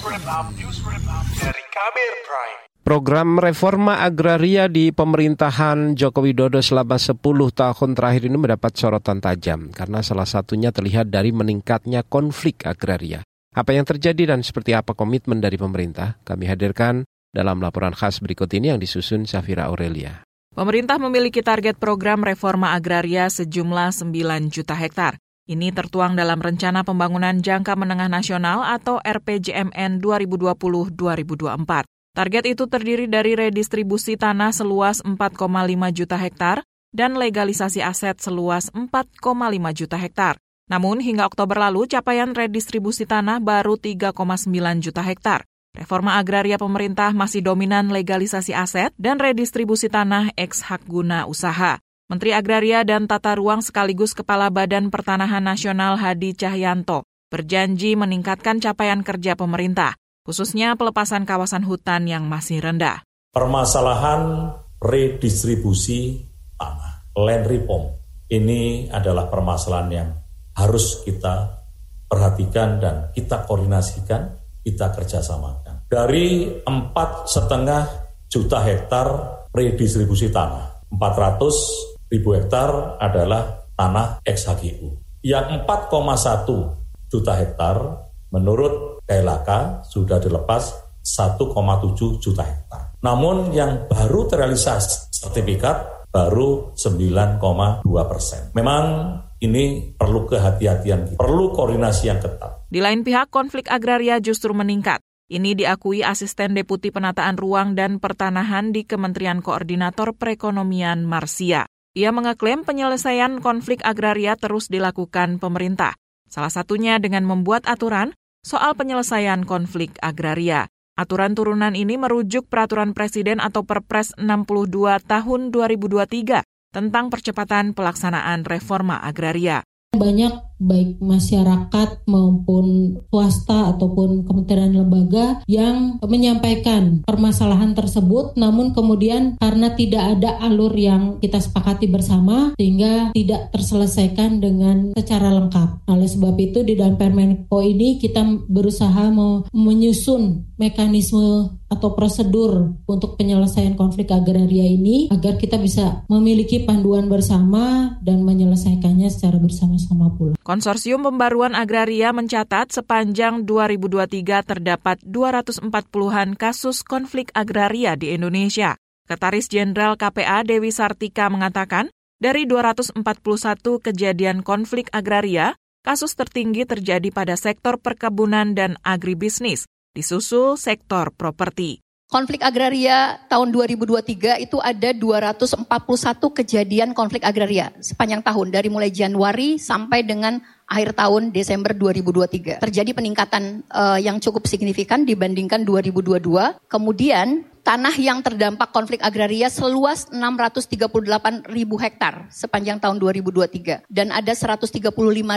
dari Kabir Prime. Program reforma agraria di pemerintahan Joko Widodo selama 10 tahun terakhir ini mendapat sorotan tajam karena salah satunya terlihat dari meningkatnya konflik agraria. Apa yang terjadi dan seperti apa komitmen dari pemerintah kami hadirkan dalam laporan khas berikut ini yang disusun Safira Aurelia. Pemerintah memiliki target program reforma agraria sejumlah 9 juta hektar. Ini tertuang dalam Rencana Pembangunan Jangka Menengah Nasional atau RPJMN 2020-2024. Target itu terdiri dari redistribusi tanah seluas 4,5 juta hektar dan legalisasi aset seluas 4,5 juta hektar. Namun hingga Oktober lalu capaian redistribusi tanah baru 3,9 juta hektar. Reforma agraria pemerintah masih dominan legalisasi aset dan redistribusi tanah ex hak guna usaha. Menteri Agraria dan Tata Ruang sekaligus Kepala Badan Pertanahan Nasional Hadi Cahyanto berjanji meningkatkan capaian kerja pemerintah, khususnya pelepasan kawasan hutan yang masih rendah. Permasalahan redistribusi tanah, land reform, ini adalah permasalahan yang harus kita perhatikan dan kita koordinasikan, kita kerjasamakan. Dari empat setengah juta hektar redistribusi tanah, 400 ribu hektar adalah tanah ex-HGU. Yang 4,1 juta hektar menurut KLHK sudah dilepas 1,7 juta hektar. Namun yang baru terrealisasi sertifikat baru 9,2 persen. Memang ini perlu kehati-hatian, perlu koordinasi yang ketat. Di lain pihak, konflik agraria justru meningkat. Ini diakui Asisten Deputi Penataan Ruang dan Pertanahan di Kementerian Koordinator Perekonomian Marsia. Ia mengeklaim penyelesaian konflik agraria terus dilakukan pemerintah, salah satunya dengan membuat aturan soal penyelesaian konflik agraria. Aturan turunan ini merujuk Peraturan Presiden atau Perpres 62 tahun 2023 tentang percepatan pelaksanaan reforma agraria. Banyak baik masyarakat maupun swasta ataupun kementerian lembaga yang menyampaikan permasalahan tersebut namun kemudian karena tidak ada alur yang kita sepakati bersama sehingga tidak terselesaikan dengan secara lengkap. Oleh sebab itu di dalam Permenko ini kita berusaha menyusun mekanisme atau prosedur untuk penyelesaian konflik agraria ini agar kita bisa memiliki panduan bersama dan menyelesaikannya secara bersama-sama pula. Konsorsium Pembaruan Agraria mencatat sepanjang 2023 terdapat 240-an kasus konflik agraria di Indonesia. Ketaris Jenderal KPA Dewi Sartika mengatakan, dari 241 kejadian konflik agraria, kasus tertinggi terjadi pada sektor perkebunan dan agribisnis, disusul sektor properti. Konflik agraria tahun 2023 itu ada 241 kejadian konflik agraria sepanjang tahun dari mulai Januari sampai dengan akhir tahun Desember 2023. Terjadi peningkatan uh, yang cukup signifikan dibandingkan 2022. Kemudian tanah yang terdampak konflik agraria seluas 638 ribu hektar sepanjang tahun 2023 dan ada 135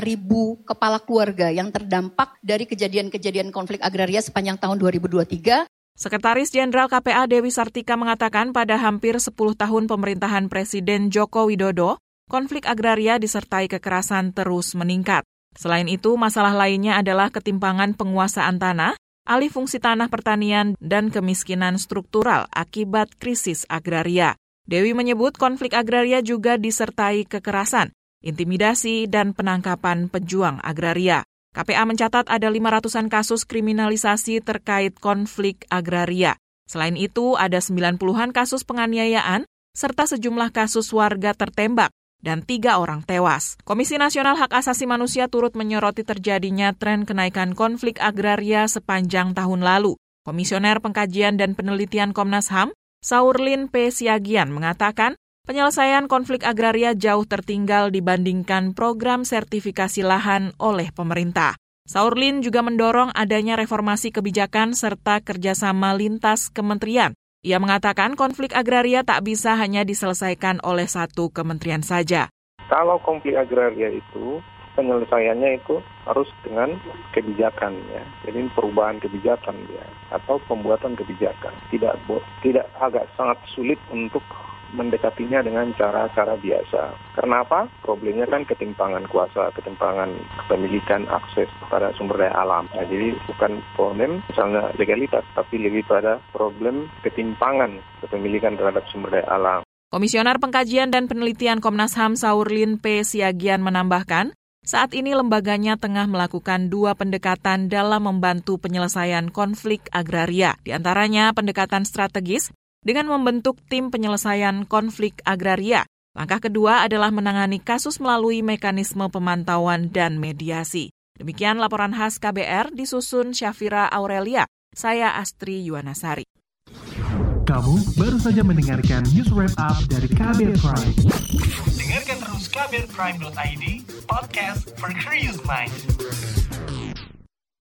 ribu kepala keluarga yang terdampak dari kejadian-kejadian konflik agraria sepanjang tahun 2023 Sekretaris Jenderal KPA Dewi Sartika mengatakan pada hampir 10 tahun pemerintahan Presiden Joko Widodo, konflik agraria disertai kekerasan terus meningkat. Selain itu, masalah lainnya adalah ketimpangan penguasaan tanah, alih fungsi tanah pertanian, dan kemiskinan struktural akibat krisis agraria. Dewi menyebut konflik agraria juga disertai kekerasan, intimidasi, dan penangkapan pejuang agraria. KPA mencatat ada 500-an kasus kriminalisasi terkait konflik agraria. Selain itu, ada 90-an kasus penganiayaan, serta sejumlah kasus warga tertembak, dan tiga orang tewas. Komisi Nasional Hak Asasi Manusia turut menyoroti terjadinya tren kenaikan konflik agraria sepanjang tahun lalu. Komisioner Pengkajian dan Penelitian Komnas HAM, Saurlin P. Siagian, mengatakan Penyelesaian konflik agraria jauh tertinggal dibandingkan program sertifikasi lahan oleh pemerintah. Saurlin juga mendorong adanya reformasi kebijakan serta kerjasama lintas kementerian. Ia mengatakan konflik agraria tak bisa hanya diselesaikan oleh satu kementerian saja. Kalau konflik agraria itu penyelesaiannya itu harus dengan kebijakan ya. Jadi perubahan kebijakan ya atau pembuatan kebijakan. Tidak tidak agak sangat sulit untuk mendekatinya dengan cara-cara biasa. Karena apa? Problemnya kan ketimpangan kuasa, ketimpangan kepemilikan akses pada sumber daya alam. Nah, jadi bukan problem misalnya legalitas, tapi lebih pada problem ketimpangan kepemilikan terhadap sumber daya alam. Komisioner Pengkajian dan Penelitian Komnas HAM Saurlin P. Siagian menambahkan, saat ini lembaganya tengah melakukan dua pendekatan dalam membantu penyelesaian konflik agraria, di antaranya pendekatan strategis dengan membentuk tim penyelesaian konflik agraria. Langkah kedua adalah menangani kasus melalui mekanisme pemantauan dan mediasi. Demikian laporan khas KBR disusun Syafira Aurelia. Saya Astri Yuwanasari. Kamu baru saja mendengarkan news wrap up dari KBR Prime. Dengarkan terus kbrprime.id, podcast for curious mind.